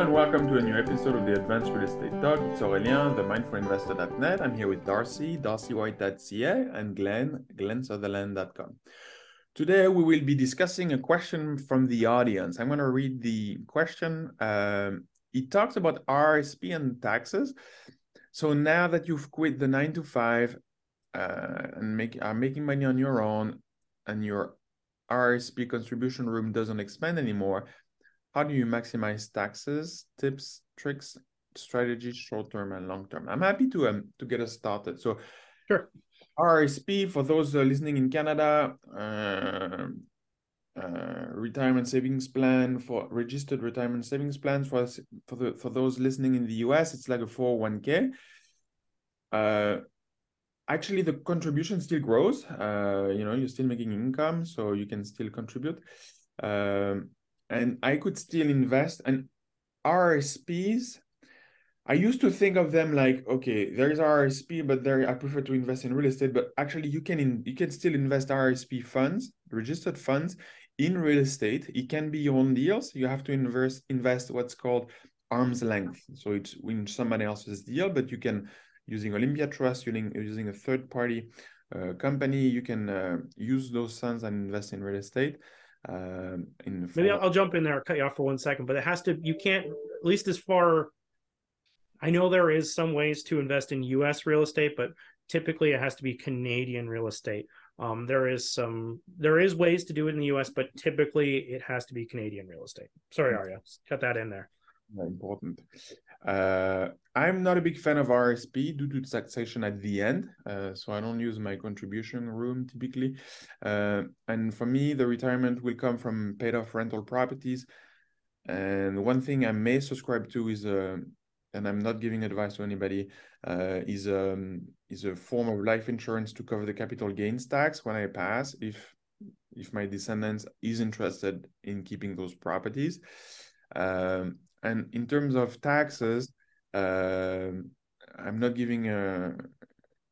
And welcome to a new episode of the Advanced Real Estate Talk. It's Aurélien, the mindfulinvestor.net. I'm here with Darcy, darcywhite.ca, and Glenn, glennsutherland.com. Today we will be discussing a question from the audience. I'm going to read the question. Um, it talks about RSP and taxes. So now that you've quit the nine to five uh, and make, are making money on your own, and your RSP contribution room doesn't expand anymore, how do you maximize taxes, tips, tricks, strategies, short term and long term? I'm happy to um to get us started. So, sure. RSP for those uh, listening in Canada, uh, uh, retirement savings plan for registered retirement savings plans for for the for those listening in the US, it's like a 401k. Uh, actually, the contribution still grows. Uh, you know, you're still making income, so you can still contribute. Um, and I could still invest. And RSPs, I used to think of them like, okay, there is RSP, but there I prefer to invest in real estate. But actually, you can in, you can still invest RSP funds, registered funds, in real estate. It can be your own deals. You have to invest invest what's called arm's length. So it's in somebody else's deal, but you can using Olympia Trust, using using a third party uh, company, you can uh, use those funds and invest in real estate. Um, in maybe I'll, I'll jump in there, I'll cut you off for one second, but it has to. You can't, at least as far. I know there is some ways to invest in U.S. real estate, but typically it has to be Canadian real estate. Um, there is some there is ways to do it in the U.S., but typically it has to be Canadian real estate. Sorry, Arya, cut that in there. Important. Uh, I'm not a big fan of RSP due to taxation at the end, uh, so I don't use my contribution room typically. Uh, and for me, the retirement will come from paid off rental properties. And one thing I may subscribe to is a, uh, and I'm not giving advice to anybody, uh, is um is a form of life insurance to cover the capital gains tax when I pass if if my descendants is interested in keeping those properties. Um, and in terms of taxes, uh, I'm not giving a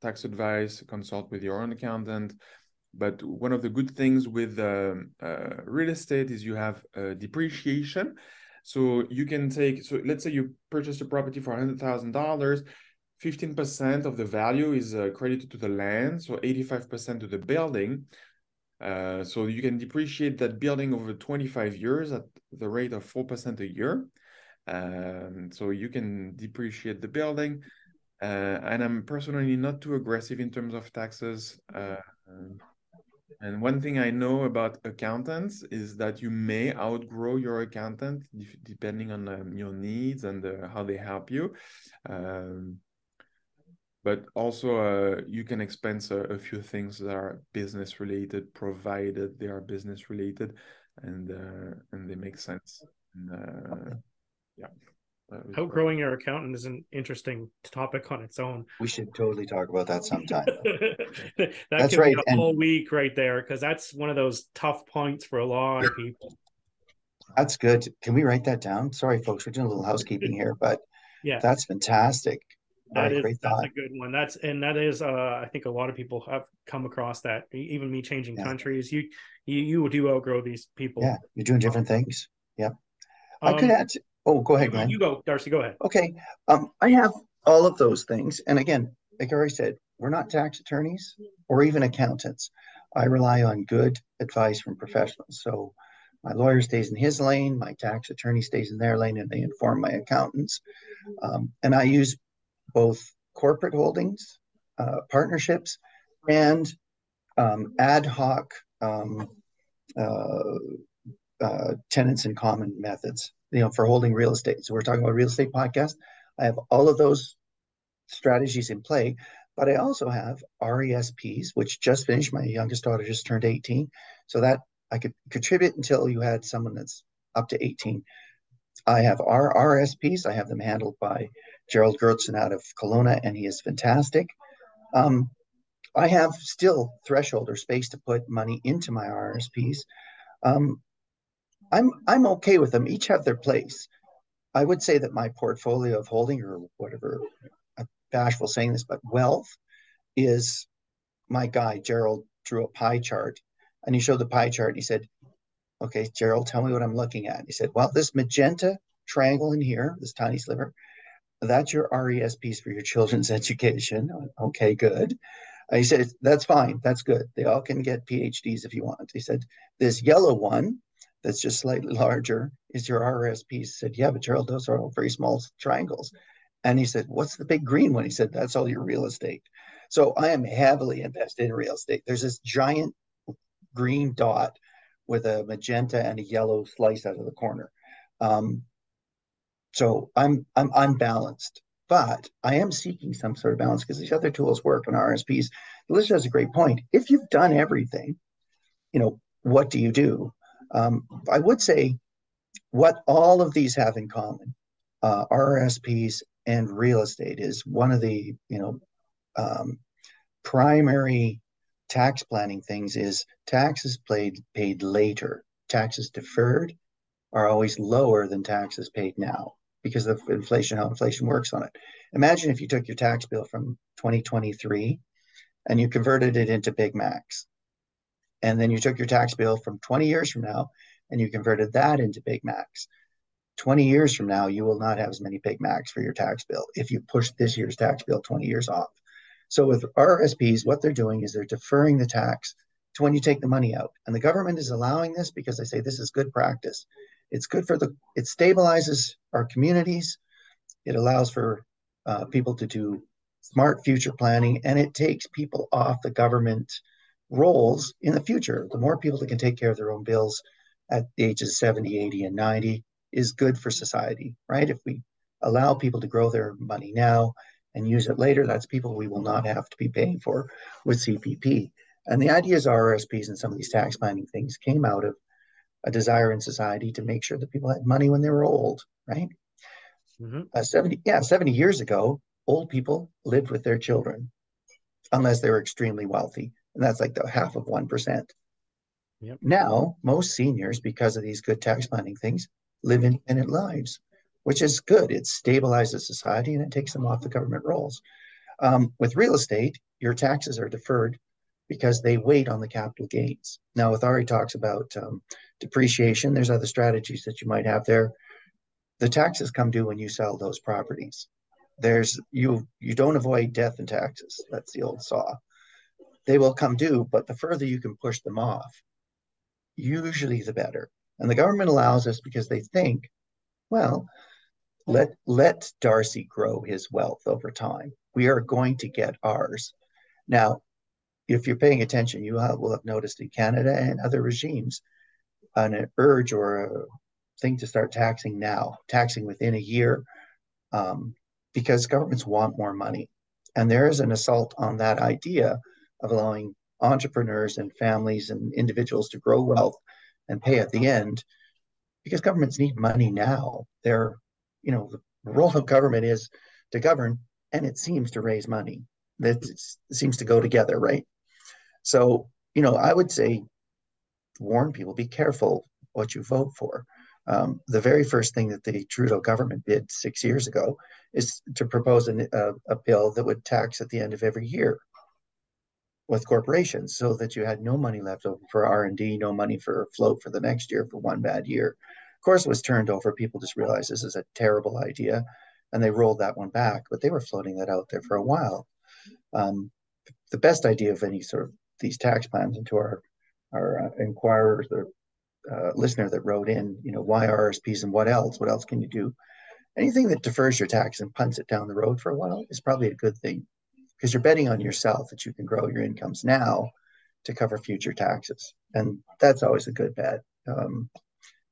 tax advice. Consult with your own accountant. But one of the good things with uh, uh, real estate is you have depreciation. So you can take. So let's say you purchased a property for hundred thousand dollars. 15% of the value is uh, credited to the land, so 85% to the building. Uh, so you can depreciate that building over 25 years at the rate of 4% a year. Um, so you can depreciate the building. Uh, and I'm personally not too aggressive in terms of taxes. Uh, and one thing I know about accountants is that you may outgrow your accountant depending on um, your needs and uh, how they help you. Um, but also, uh, you can expense a, a, few things that are business related, provided they are business related, and uh, and they make sense. And, uh, yeah. Outgrowing your accountant is an interesting topic on its own. We should totally talk about that sometime. that that's right. a and whole week right there because that's one of those tough points for a lot of people. That's good. Can we write that down? Sorry, folks, we're doing a little housekeeping here, but yeah, that's fantastic. That is, that's thought. a good one. That's and that is uh I think a lot of people have come across that. Even me changing yeah. countries, you you you do outgrow these people. Yeah, you're doing different things. Yep. Um, I could um, add Oh, go ahead, Glenn. You go, Darcy. Go ahead. Okay. Um, I have all of those things, and again, like I already said, we're not tax attorneys or even accountants. I rely on good advice from professionals. So my lawyer stays in his lane, my tax attorney stays in their lane, and they inform my accountants. Um, and I use both corporate holdings, uh, partnerships, and um, ad hoc um, uh, uh, tenants in common methods you know, for holding real estate. So we're talking about real estate podcast. I have all of those strategies in play, but I also have RESPs, which just finished. My youngest daughter just turned 18. So that I could contribute until you had someone that's up to 18. I have our RSPs. I have them handled by Gerald Gertzen out of Kelowna, and he is fantastic. Um, I have still threshold or space to put money into my RSPs. Um, I'm I'm okay with them. Each have their place. I would say that my portfolio of holding or whatever, uh, I'm bashful saying this, but wealth is my guy. Gerald drew a pie chart, and he showed the pie chart. He said, "Okay, Gerald, tell me what I'm looking at." He said, "Well, this magenta triangle in here, this tiny sliver, that's your RESPs for your children's education. Okay, good. He said, that's fine. That's good. They all can get PhDs if you want. He said, this yellow one that's just slightly larger is your RSP. He said, yeah, but Gerald, those are all very small triangles. And he said, what's the big green one? He said, that's all your real estate. So I am heavily invested in real estate. There's this giant green dot with a magenta and a yellow slice out of the corner. Um, so I'm I'm unbalanced, but I am seeking some sort of balance because these other tools work on RSPs. Alicia has a great point. If you've done everything, you know, what do you do? Um, I would say what all of these have in common, uh, RSPs and real estate, is one of the you know um, primary tax planning things is taxes paid paid later. Taxes deferred are always lower than taxes paid now because of inflation, how inflation works on it. Imagine if you took your tax bill from 2023 and you converted it into Big Macs. And then you took your tax bill from 20 years from now and you converted that into Big Macs. 20 years from now, you will not have as many Big Macs for your tax bill if you push this year's tax bill 20 years off. So with RSPs, what they're doing is they're deferring the tax to when you take the money out. And the government is allowing this because they say this is good practice. It's good for the, it stabilizes our communities. It allows for uh, people to do smart future planning and it takes people off the government roles in the future. The more people that can take care of their own bills at the ages of 70, 80, and 90 is good for society, right? If we allow people to grow their money now and use it later, that's people we will not have to be paying for with CPP. And the ideas of RSPs and some of these tax planning things came out of a desire in society to make sure that people had money when they were old, right? Mm-hmm. Uh, 70, yeah, 70 years ago, old people lived with their children unless they were extremely wealthy. And that's like the half of 1%. Yep. Now, most seniors, because of these good tax planning things, live independent lives, which is good. It stabilizes society and it takes them off the government rolls. Um, with real estate, your taxes are deferred because they wait on the capital gains. Now, with Ari talks about um, depreciation, there's other strategies that you might have there. The taxes come due when you sell those properties. There's you you don't avoid death and taxes. That's the old saw. They will come due, but the further you can push them off, usually the better. And the government allows us because they think, well, let let Darcy grow his wealth over time. We are going to get ours. Now, if you're paying attention, you will have noticed in Canada and other regimes an urge or a thing to start taxing now, taxing within a year, um, because governments want more money. And there is an assault on that idea of allowing entrepreneurs and families and individuals to grow wealth and pay at the end because governments need money now. They're, you know, the role of government is to govern and it seems to raise money. That seems to go together, right? So, you know, I would say warn people be careful what you vote for. Um, the very first thing that the Trudeau government did six years ago is to propose an, a, a bill that would tax at the end of every year with corporations so that you had no money left over for r&d no money for float for the next year for one bad year of course it was turned over people just realized this is a terrible idea and they rolled that one back but they were floating that out there for a while um, the best idea of any sort of these tax plans and to our our uh, inquirers or uh, listener that wrote in, you know, why RSPs and what else? What else can you do? Anything that defers your tax and punts it down the road for a while is probably a good thing because you're betting on yourself that you can grow your incomes now to cover future taxes. And that's always a good bet. Um,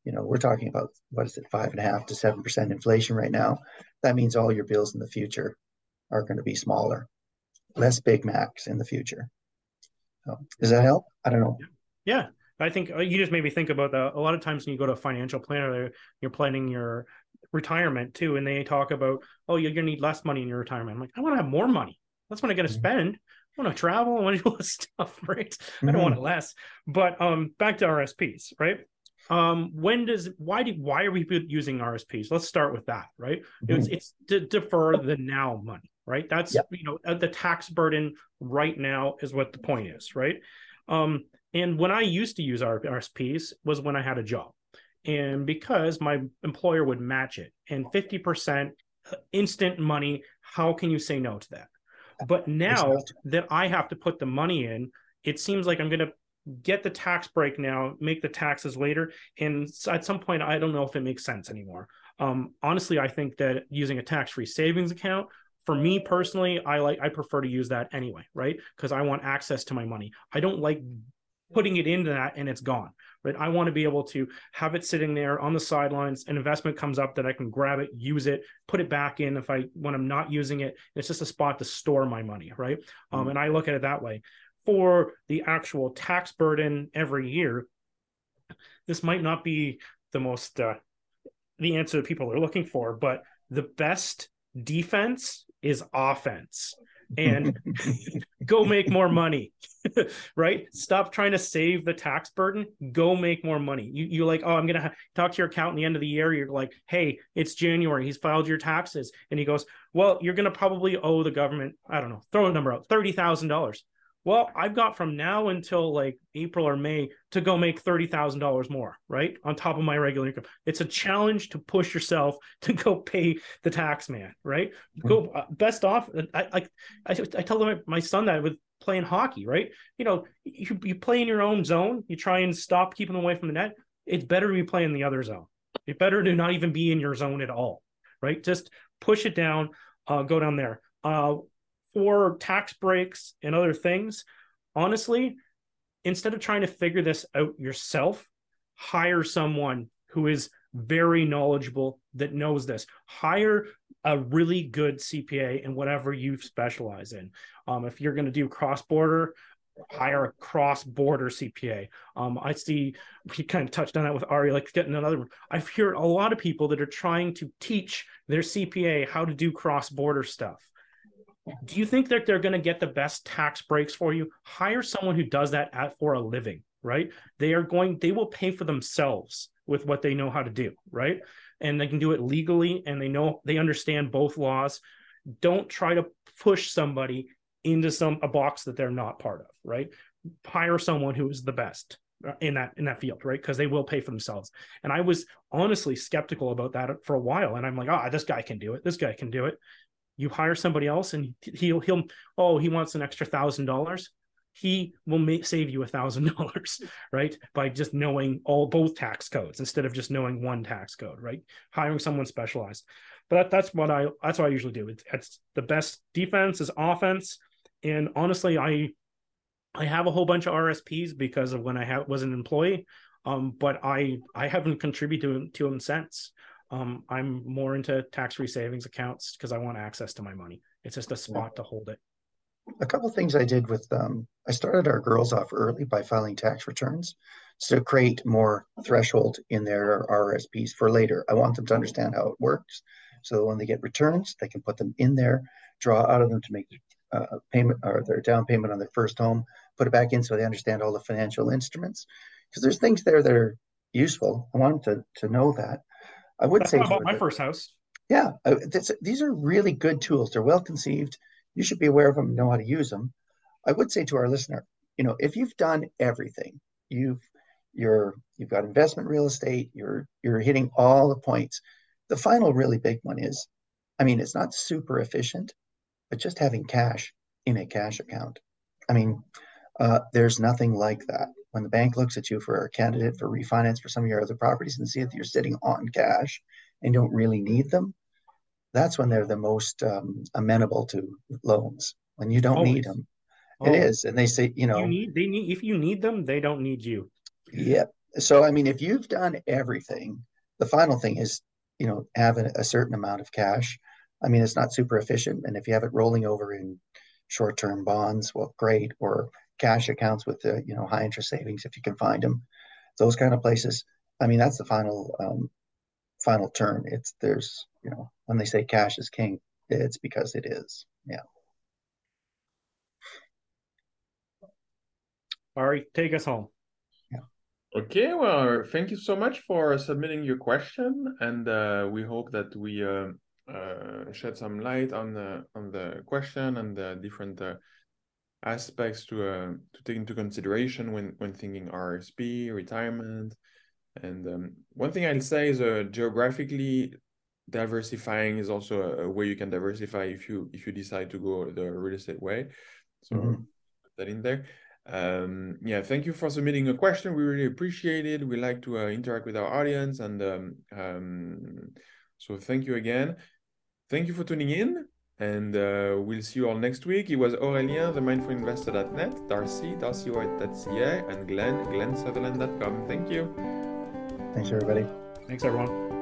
you know, we're talking about what is it, five and a half to seven percent inflation right now. That means all your bills in the future are going to be smaller, less Big Macs in the future. So, does that help? I don't know. Yeah, I think uh, you just made me think about that. A lot of times when you go to a financial planner, you're planning your retirement too, and they talk about, oh, you're gonna need less money in your retirement. I'm like, I want to have more money. That's what I'm gonna mm-hmm. spend. I want to travel. I want to do all this stuff, right? Mm-hmm. I don't want it mm-hmm. less. But um, back to RSPs, right? Um, when does why do why are we using RSPs? Let's start with that, right? Mm-hmm. It's it's to defer the now money, right? That's yep. you know uh, the tax burden right now is what the point is, right? Um, and when I used to use RSPs was when I had a job. and because my employer would match it and 50% instant money how can you say no to that but now that i have to put the money in it seems like i'm going to get the tax break now make the taxes later and at some point i don't know if it makes sense anymore. Um, honestly i think that using a tax-free savings account for me personally i like i prefer to use that anyway right? Because i want access to my money. I don't like putting it into that and it's gone right i want to be able to have it sitting there on the sidelines an investment comes up that i can grab it use it put it back in if i when i'm not using it it's just a spot to store my money right? Um, mm-hmm. um, and i look at it that way. For the actual tax burden every year this might not be the most uh, the answer that people are looking for but the best defense is offense. And go make more money right? Stop trying to save the tax burden. Go make more money. You, you're like oh i'm gonna ha- talk to your accountant the end of the year. You're like hey it's january. He's filed your taxes. And he goes well you're gonna probably owe the government i don't know throw a number out $30000 well, I've got from now until like April or May to go make $30,000 more, right? On top of my regular income. It's a challenge to push yourself to go pay the tax man, right? Mm-hmm. Go uh, best off. I, I, I, I tell my, my son that with playing hockey, right? You know, you, you play in your own zone, you try and stop keeping away from the net. It's better to be playing the other zone. It's better to not even be in your zone at all, right? Just push it down, uh, go down there. Uh, for tax breaks and other things, honestly, instead of trying to figure this out yourself, hire someone who is very knowledgeable that knows this. Hire a really good CPA in whatever you specialize in. Um, if you're going to do cross border, hire a cross border CPA. Um, I see he kind of touched on that with Ari, like getting another one. I've heard a lot of people that are trying to teach their CPA how to do cross border stuff do you think that they're going to get the best tax breaks for you? Hire someone who does that at, for a living right? They are going they will pay for themselves with what they know how to do right? And they can do it legally and they know they understand both laws. Don't try to push somebody into some a box that they're not part of right? Hire someone who is the best uh, in that in that field right? Because they will pay for themselves. And i was honestly skeptical about that for a while and i'm like ah oh, this guy can do it. This guy can do it you hire somebody else and he'll he'll oh he wants an extra thousand dollars. He will make, save you a thousand dollars right? By just knowing all both tax codes instead of just knowing one tax code right? Hiring someone specialized. But that, that's what i that's what i usually do. It's, it's the best defense is offense. And honestly i i have a whole bunch of rsps because of when i ha- was an employee. Um, but i i haven't contributed to, to them since um, I'm more into tax-free savings accounts because I want access to my money. It's just a spot yeah. to hold it. A couple things I did with um, I started our girls off early by filing tax returns to create more threshold in their RSPs for later. I want them to understand how it works, so when they get returns, they can put them in there, draw out of them to make uh, payment or their down payment on their first home, put it back in so they understand all the financial instruments. Because there's things there that are useful. I want them to to know that. I would That's say about my first house. Yeah, uh, these are really good tools. They're well conceived. You should be aware of them, know how to use them. I would say to our listener, you know, if you've done everything, you've you're you've got investment real estate, you're you're hitting all the points. The final really big one is, I mean, it's not super efficient, but just having cash in a cash account. I mean, uh, there's nothing like that when the bank looks at you for a candidate for refinance for some of your other properties and see that you're sitting on cash and don't really need them, that's when they're the most um, amenable to loans. When you don't Always. need them, it is, and they say, you know, you need they need if you need them, they don't need you. Yep. So I mean, if you've done everything, the final thing is, you know, have a, a certain amount of cash. I mean, it's not super efficient, and if you have it rolling over in short-term bonds, well, great, or cash accounts with the you know high interest savings if you can find them those kind of places i mean that's the final um, final turn it's there's you know when they say cash is king it's because it is yeah Ari, take us home. Yeah. Okay, well, thank you so much for submitting your question, and uh, we hope that we uh, uh, shed some light on the on the question and the different uh, aspects to uh, to take into consideration when when thinking RSP, retirement, And um, one thing I'll say is uh, geographically diversifying is also a, a, way you can diversify if you if you decide to go the real estate way. So mm-hmm. put that in there. Um, yeah, thank you for submitting a question. We really appreciate it. We like to uh, interact with our audience, and um, um, so thank you again. Thank you for tuning in, and uh, we'll see you all next week. It was Aurelien, the mindfulinvestor.net, Darcy, darcywhite.ca, and Glenn, glennsutherland.com. Thank you. Thanks, everybody. Thanks, everyone.